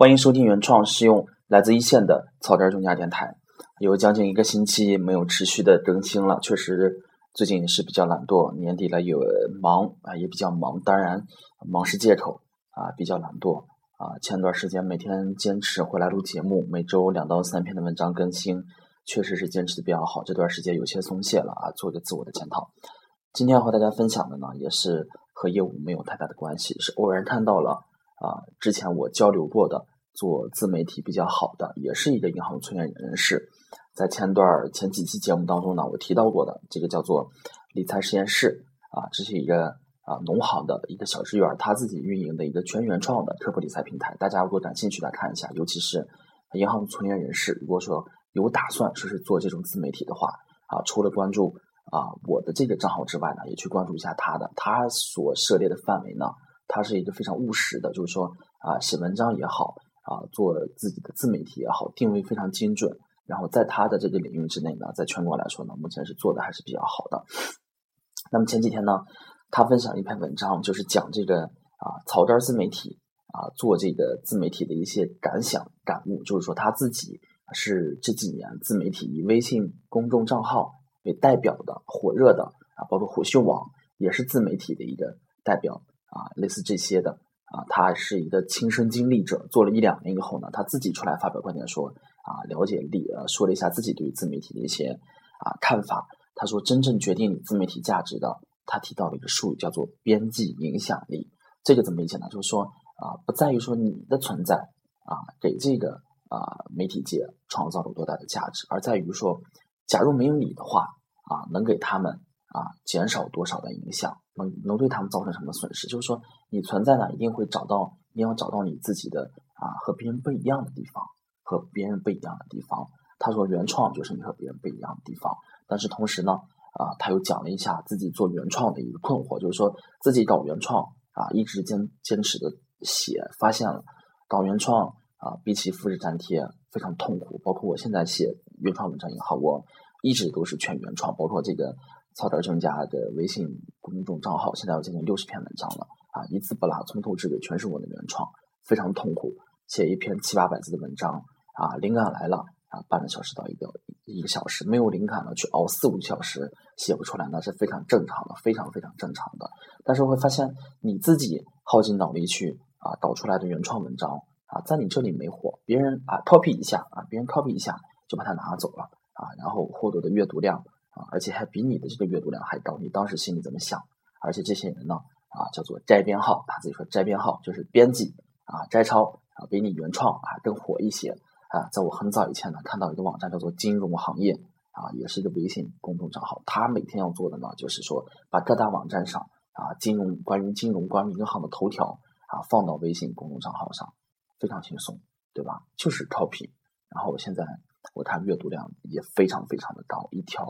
欢迎收听原创实用来自一线的草根中家电台。有将近一个星期没有持续的更新了，确实最近是比较懒惰，年底了有忙啊，也比较忙。当然，忙是借口啊，比较懒惰啊。前段时间每天坚持回来录节目，每周两到三篇的文章更新，确实是坚持的比较好。这段时间有些松懈了啊，做个自我的检讨。今天要和大家分享的呢，也是和业务没有太大的关系，是偶然看到了啊，之前我交流过的做自媒体比较好的，也是一个银行从业人士，在前段前几期节目当中呢，我提到过的这个叫做理财实验室啊，这是一个啊农行的一个小职员他自己运营的一个全原创的科普理财平台，大家如果感兴趣来看一下，尤其是银行从业人士，如果说有打算说是做这种自媒体的话啊，除了关注。啊，我的这个账号之外呢，也去关注一下他的。他所涉猎的范围呢，他是一个非常务实的，就是说啊，写文章也好，啊，做自己的自媒体也好，定位非常精准。然后在他的这个领域之内呢，在全国来说呢，目前是做的还是比较好的。那么前几天呢，他分享一篇文章，就是讲这个啊，草根自媒体啊，做这个自媒体的一些感想感悟，就是说他自己是这几年自媒体以微信公众账号。为代表的火热的啊，包括虎嗅网也是自媒体的一个代表啊，类似这些的啊，他是一个亲身经历者，做了一两年以后呢，他自己出来发表观点说啊，了解力呃，说了一下自己对于自媒体的一些啊看法。他说，真正决定你自媒体价值的，他提到了一个术语叫做边际影响力。这个怎么理解呢？就是说啊，不在于说你的存在啊给这个啊媒体界创造了多大的价值，而在于说。假如没有你的话，啊，能给他们啊减少多少的影响？能对他们造成什么损失？就是说，你存在呢，一定会找到，一定要找到你自己的啊和别人不一样的地方，和别人不一样的地方。他说，原创就是你和别人不一样的地方。但是同时呢，啊，他又讲了一下自己做原创的一个困惑，就是说自己搞原创啊，一直坚坚持的写，发现了搞原创啊，比起复制粘贴非常痛苦。包括我现在写。原创文章也好，我一直都是全原创，包括这个草根专家的微信公众账号，现在有将近六十篇文章了啊，一字不落，从头至尾全是我的原创，非常痛苦。写一篇七八百字的文章啊，灵感来了啊，半个小时到一个一个小时，没有灵感了，去熬四五个小时写不出来，那是非常正常的，非常非常正常的。但是会发现你自己耗尽脑力去啊导出来的原创文章啊，在你这里没火，别人啊 copy 一下啊，别人 copy 一下。就把它拿走了啊，然后获得的阅读量啊，而且还比你的这个阅读量还高。你当时心里怎么想？而且这些人呢啊，叫做摘编号，他自己说摘编号就是编辑啊，摘抄啊，比你原创啊更火一些啊。在我很早以前呢，看到一个网站叫做金融行业啊，也是一个微信公众账号，他每天要做的呢，就是说把各大网站上啊金融关于金融关于银行的头条啊放到微信公众账号上，非常轻松，对吧？就是 copy。然后我现在。我看阅读量也非常非常的高，一条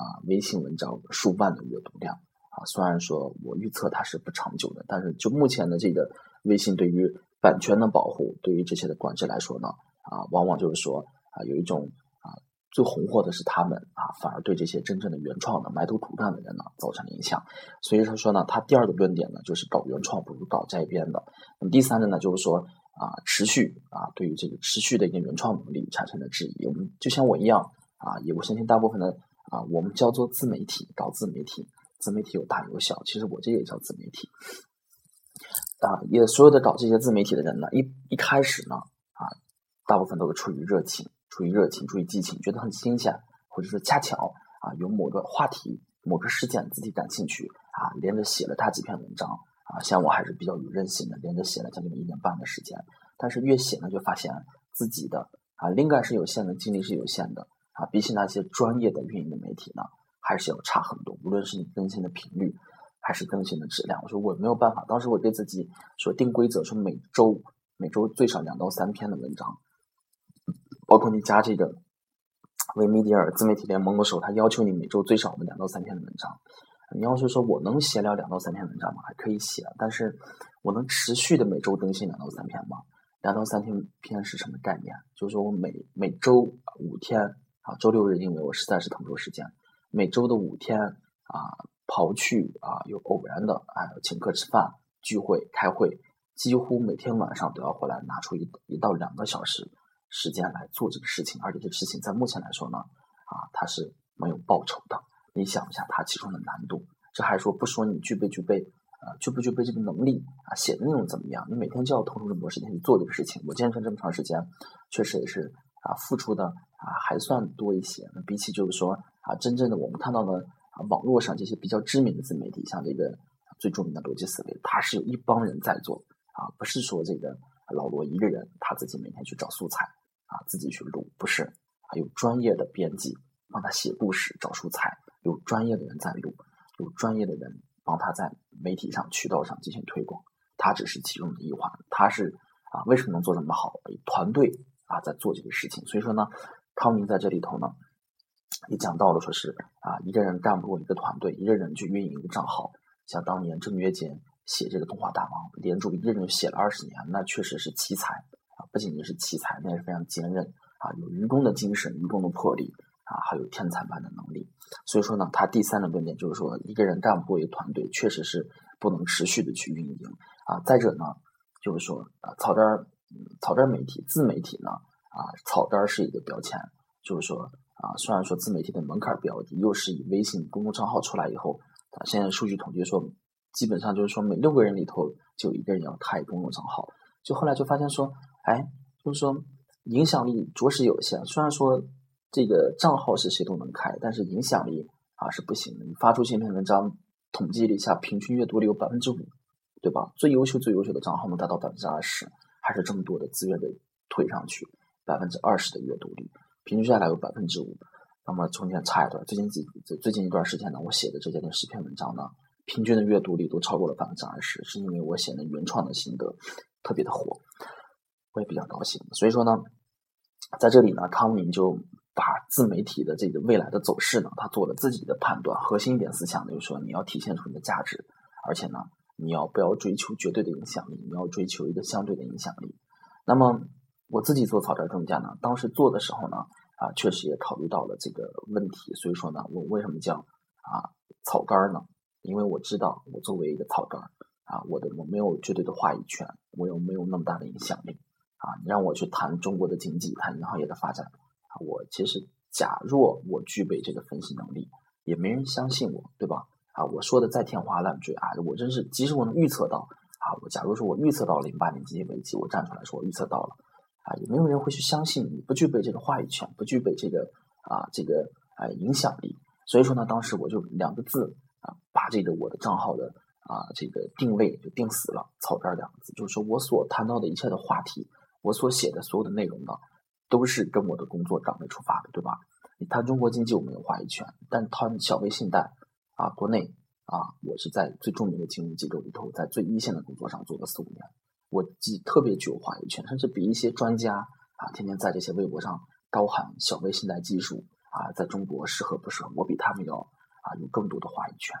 啊微信文章数万的阅读量啊。虽然说我预测它是不长久的，但是就目前的这个微信对于版权的保护，对于这些的管制来说呢，啊，往往就是说啊有一种啊最红火的是他们啊，反而对这些真正的原创的埋头苦干的人呢造成了影响。所以他说呢，他第二个论点呢就是搞原创不如搞摘编的。那么第三个呢就是说。啊，持续啊，对于这个持续的一个原创能力产生了质疑。我们就像我一样啊，也我相信大部分的啊，我们叫做自媒体，搞自媒体，自媒体有大有小。其实我这也叫自媒体啊，也所有的搞这些自媒体的人呢，一一开始呢啊，大部分都是出于热情，出于热情，出于激情，觉得很新鲜，或者说恰巧啊，有某个话题、某个事件自己感兴趣啊，连着写了他几篇文章。啊，像我还是比较有韧性的，连着写了将近一年半的时间。但是越写呢，就发现自己的啊灵感是有限的，精力是有限的啊。比起那些专业的运营的媒体呢，还是要差很多。无论是你更新的频率，还是更新的质量，我说我没有办法。当时我给自己说定规则，说每周每周最少两到三篇的文章，包括你加这个维米迪尔自媒体联盟的时候，他要求你每周最少的两到三篇的文章。你要是说我能写了两到三篇文章吗？还可以写，但是我能持续的每周更新两到三篇吗？两到三篇篇是什么概念？就是说我每每周五天啊，周六日因为我实在是腾不出时间，每周的五天啊，刨去啊有偶然的啊请客吃饭、聚会、开会几乎每天晚上都要回来拿出一一到两个小时时间来做这个事情，而且这个事情在目前来说呢，啊，它是没有报酬的。你想一下它其中的难度，这还说不说你具备具备啊具不具备这个能力啊，写的内容怎么样？你每天就要投入这么多时间去做这个事情。我坚持这么长时间，确实也是啊付出的啊还算多一些。那比起就是说啊真正的我们看到的啊网络上这些比较知名的自媒体，像这个最著名的逻辑思维，他是有一帮人在做啊，不是说这个老罗一个人他自己每天去找素材啊自己去录，不是，还有专业的编辑帮他写故事找素材。有专业的人在录，有专业的人帮他在媒体上、渠道上进行推广，他只是其中的一环。他是啊，为什么能做这么好？团队啊，在做这个事情。所以说呢，康明在这里头呢，也讲到了，说是啊，一个人干不过一个团队，一个人去运营一个账号。像当年郑渊洁写这个动画大王，连着一个人写了二十年，那确实是奇才啊！不仅仅是奇才，那也是非常坚韧啊，有愚公的精神，愚公的魄力。啊，还有天才般的能力，所以说呢，他第三个论点就是说，一个人干不过一个团队，确实是不能持续的去运营啊。再者呢，就是说啊，草根儿，草根媒体、自媒体呢，啊，草根是一个标签，就是说啊，虽然说自媒体的门槛比较低，又是以微信公众账号出来以后，啊，现在数据统计说，基本上就是说每六个人里头就一个人要开公众账号，就后来就发现说，哎，就是说影响力着实有限，虽然说。这个账号是谁都能开，但是影响力啊是不行的。你发出这篇文章，统计了一下，平均阅读率有百分之五，对吧？最优秀、最优秀的账号能达到百分之二十，还是这么多的资源给推上去，百分之二十的阅读率，平均下来有百分之五。那么中间差一段，最近几最近一段时间呢，我写的这些十篇文章呢，平均的阅读率都超过了百分之二十，是因为我写的原创的心得特别的火，我也比较高兴。所以说呢，在这里呢，康宁就。把自媒体的这个未来的走势呢，他做了自己的判断。核心一点思想呢，就是说你要体现出你的价值，而且呢，你要不要追求绝对的影响力，你要追求一个相对的影响力。那么我自己做草根专家呢，当时做的时候呢，啊，确实也考虑到了这个问题。所以说呢，我为什么叫啊草根呢？因为我知道我作为一个草根啊，我的我没有绝对的话语权，我又没有那么大的影响力啊。你让我去谈中国的经济，谈银行业的发展。啊，我其实假若我具备这个分析能力，也没人相信我，对吧？啊，我说的再天花乱坠啊，我真是，即使我能预测到啊，我假如说我预测到零八年经济危机，我站出来说我预测到了，啊，也没有人会去相信你，不具备这个话语权，不具备这个啊这个啊影响力。所以说呢，当时我就两个字啊，把这个我的账号的啊这个定位就定死了，草根两个字，就是说我所谈到的一切的话题，我所写的所有的内容呢。都是跟我的工作岗位出发的，对吧？你谈中国经济我没有话语权，但谈小微信贷啊，国内啊，我是在最著名的金融机构里头，在最一线的工作上做了四五年，我既特别具有话语权，甚至比一些专家啊，天天在这些微博上高喊小微信贷技术啊，在中国适合不适合，我比他们要啊有更多的话语权，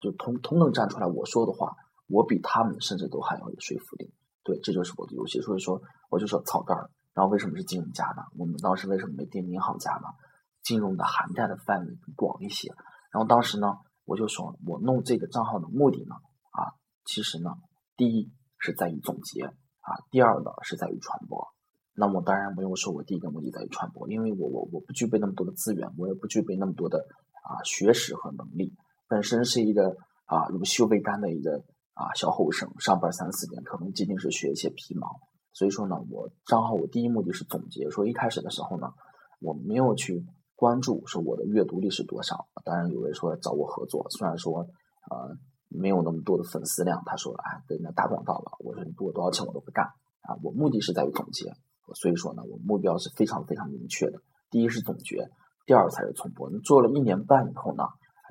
就同同等站出来我说的话，我比他们甚至都还要有说服力。对，这就是我的游戏，所以说我就说草根儿。然后为什么是金融家呢？我们当时为什么没定银行家呢？金融的涵盖的范围更广一些。然后当时呢，我就说我弄这个账号的目的呢，啊，其实呢，第一是在于总结啊，第二呢是在于传播。那么当然不用说我第一个目的在于传播，因为我我我不具备那么多的资源，我也不具备那么多的啊学识和能力，本身是一个啊乳臭未干的一个啊小后生，上班三四年，可能仅仅是学一些皮毛。所以说呢，我账号我第一目的是总结，说一开始的时候呢，我没有去关注说我的阅读率是多少。当然有人说找我合作，虽然说呃没有那么多的粉丝量，他说哎给人家打广告了，我说你给我多少钱我都不干啊。我目的是在于总结，所以说呢，我目标是非常非常明确的。第一是总结，第二才是重播。你做了一年半以后呢，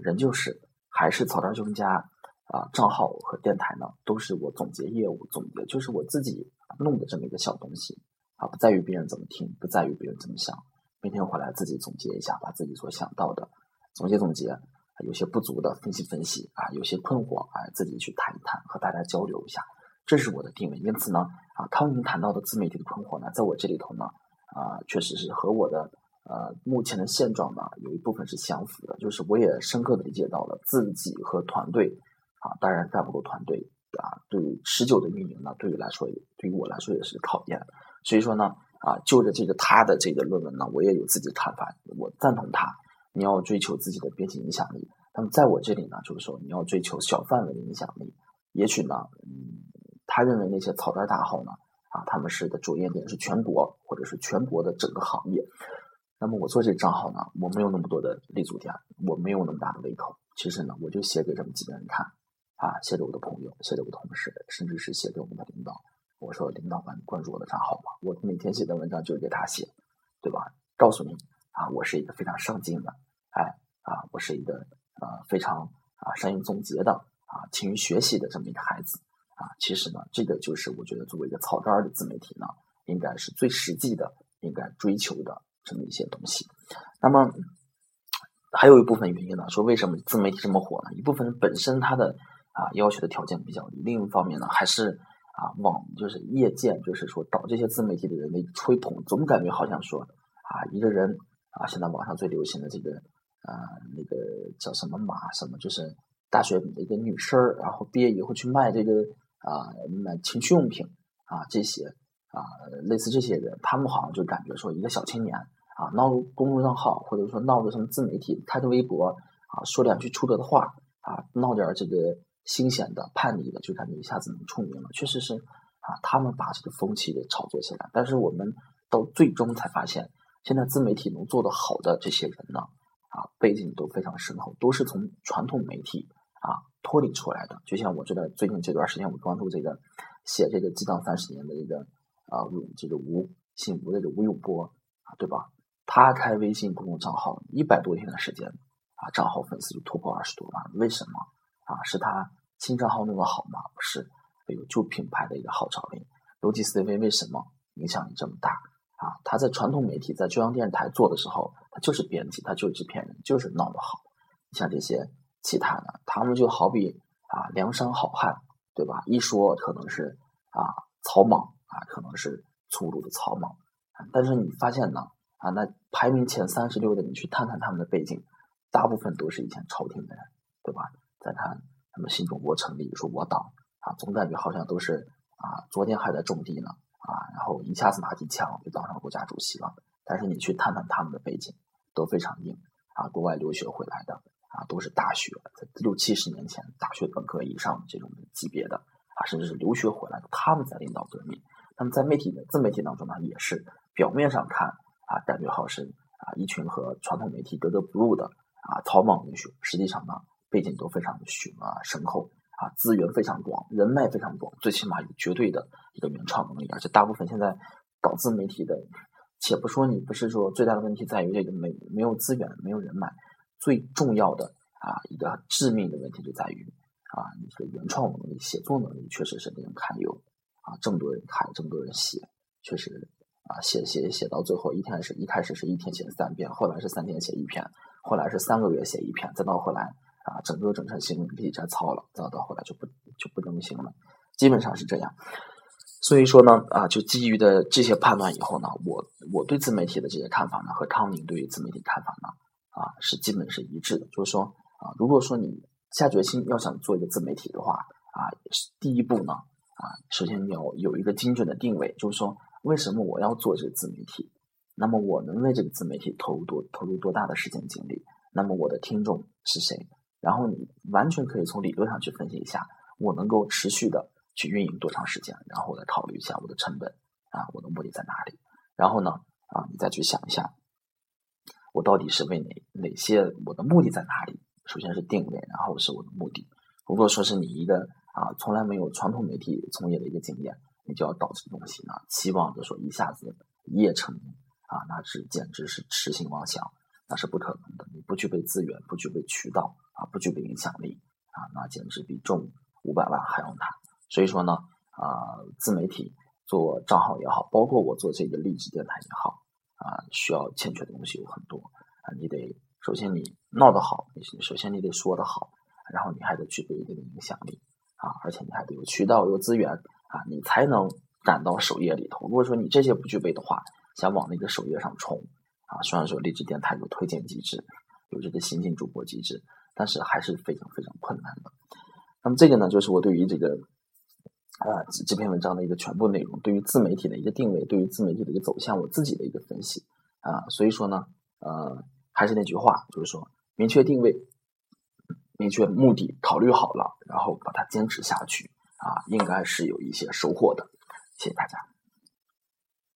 仍旧是还是草根专家。啊，账号和电台呢，都是我总结业务总结，就是我自己弄的这么一个小东西啊，不在于别人怎么听，不在于别人怎么想，每天回来自己总结一下，把自己所想到的总结总结，有些不足的分析分析啊，有些困惑啊，自己去谈一谈，和大家交流一下，这是我的定位。因此呢，啊，康宁谈到的自媒体的困惑呢，在我这里头呢，啊，确实是和我的呃目前的现状呢，有一部分是相符的，就是我也深刻的理解到了自己和团队。啊，当然干不过团队啊，对于持久的运营呢，对于来说，对于我来说也是考验。所以说呢，啊，就着这个他的这个论文呢，我也有自己的看法，我赞同他，你要追求自己的编辑影响力。那么在我这里呢，就是说你要追求小范围的影响力。也许呢，嗯，他认为那些草根大号呢，啊，他们是的着眼点是全国或者是全国的整个行业。那么我做这个账号呢，我没有那么多的立足点，我没有那么大的胃口。其实呢，我就写给这么几个人看，啊，写给我的朋友，写给我的同事，甚至是写给我们的领导。我说领导们关注我的账号嘛，我每天写的文章就给他写，对吧？告诉你啊，我是一个非常上进的，哎啊，我是一个呃非常啊善于总结的啊勤于学习的这么一个孩子啊。其实呢，这个就是我觉得作为一个草根的自媒体呢，应该是最实际的，应该追求的这么一些东西。那么还有一部分原因呢，说为什么自媒体这么火呢？一部分本身它的啊要求的条件比较低，另一方面呢还是。啊，网就是业界，就是说搞这些自媒体的人的吹捧，总感觉好像说啊，一个人啊，现在网上最流行的这个啊，那个叫什么马什么，就是大学的一个女生，然后毕业以后去卖这个啊，卖情趣用品啊，这些啊，类似这些人，他们好像就感觉说，一个小青年啊，闹公众账号，或者说闹个什么自媒体，开个微博啊，说两句出格的话啊，闹点这个。新鲜的、叛逆的，就感觉一下子能出名了。确实是啊，他们把这个风气给炒作起来。但是我们到最终才发现，现在自媒体能做得好的这些人呢，啊，背景都非常深厚，都是从传统媒体啊脱离出来的。就像我觉得最近这段时间，我关注这个写这个《激荡三十年》的这个啊，这个吴姓吴的这个吴永波啊，对吧？他开微信公众账号一百多天的时间啊，账号粉丝就突破二十多万，为什么？啊，是他新账号弄得好吗？不是，有旧品牌的一个号召力。逻辑思维为什么影响力这么大？啊，他在传统媒体，在中央电视台做的时候，他就是编辑，他就是制片人，就是闹得好。像这些其他的，他们就好比啊梁山好汉，对吧？一说可能是啊草莽啊，可能是粗鲁的草莽。但是你发现呢？啊，那排名前三十六的，你去探探他们的背景，大部分都是以前朝廷的人，对吧？再看他们新中国成立，说我党啊，总感觉好像都是啊，昨天还在种地呢啊，然后一下子拿起枪就当上国家主席了。但是你去探探他们的背景，都非常硬啊，国外留学回来的啊，都是大学在六七十年前大学本科以上这种级别的啊，甚至是留学回来的，他们在领导革命。那么在媒体的自媒体当中呢，也是表面上看啊，感觉好是啊一群和传统媒体格格不入的啊草莽英雄，实际上呢。背景都非常的雄啊深厚啊，资源非常广，人脉非常广，最起码有绝对的一个原创能力。而且大部分现在搞自媒体的，且不说你不是说最大的问题在于这个没没有资源、没有人脉，最重要的啊一个致命的问题就在于啊你这个原创能力、写作能力确实是令人堪忧啊。这么多人看，这么多人写，确实啊写写写到最后一天是一开始是一天写三篇，后来是三天写一篇，后来是三个月写一篇，再到后来。啊，整个整成新闻笔摘糙了，再到后来就不就不更新了，基本上是这样。所以说呢，啊，就基于的这些判断以后呢，我我对自媒体的这些看法呢，和康宁对于自媒体看法呢，啊，是基本是一致的。就是说，啊，如果说你下决心要想做一个自媒体的话，啊，第一步呢，啊，首先你要有一个精准的定位，就是说，为什么我要做这个自媒体？那么我能为这个自媒体投入多投入多大的时间精力？那么我的听众是谁？然后你完全可以从理论上去分析一下，我能够持续的去运营多长时间，然后再考虑一下我的成本啊，我的目的在哪里？然后呢，啊，你再去想一下，我到底是为哪哪些？我的目的在哪里？首先是定位，然后是我的目的。如果说是你一个啊从来没有传统媒体从业的一个经验，你就要导这个东西呢，期望着说一下子一夜成名啊，那是简直是痴心妄想。那是不可能的。你不具备资源，不具备渠道啊，不具备影响力啊，那简直比中五百万还要难。所以说呢，啊，自媒体做账号也好，包括我做这个励志电台也好啊，需要欠缺的东西有很多啊。你得首先你闹得好，你首先你得说得好，然后你还得具备一定的影响力啊，而且你还得有渠道、有资源啊，你才能赶到首页里头。如果说你这些不具备的话，想往那个首页上冲。啊，虽然说励志电台有推荐机制，有这个新进主播机制，但是还是非常非常困难的。那么这个呢，就是我对于这个啊这篇文章的一个全部内容，对于自媒体的一个定位，对于自媒体的一个走向，我自己的一个分析啊。所以说呢，呃，还是那句话，就是说明确定位，明确目的，考虑好了，然后把它坚持下去啊，应该是有一些收获的。谢谢大家。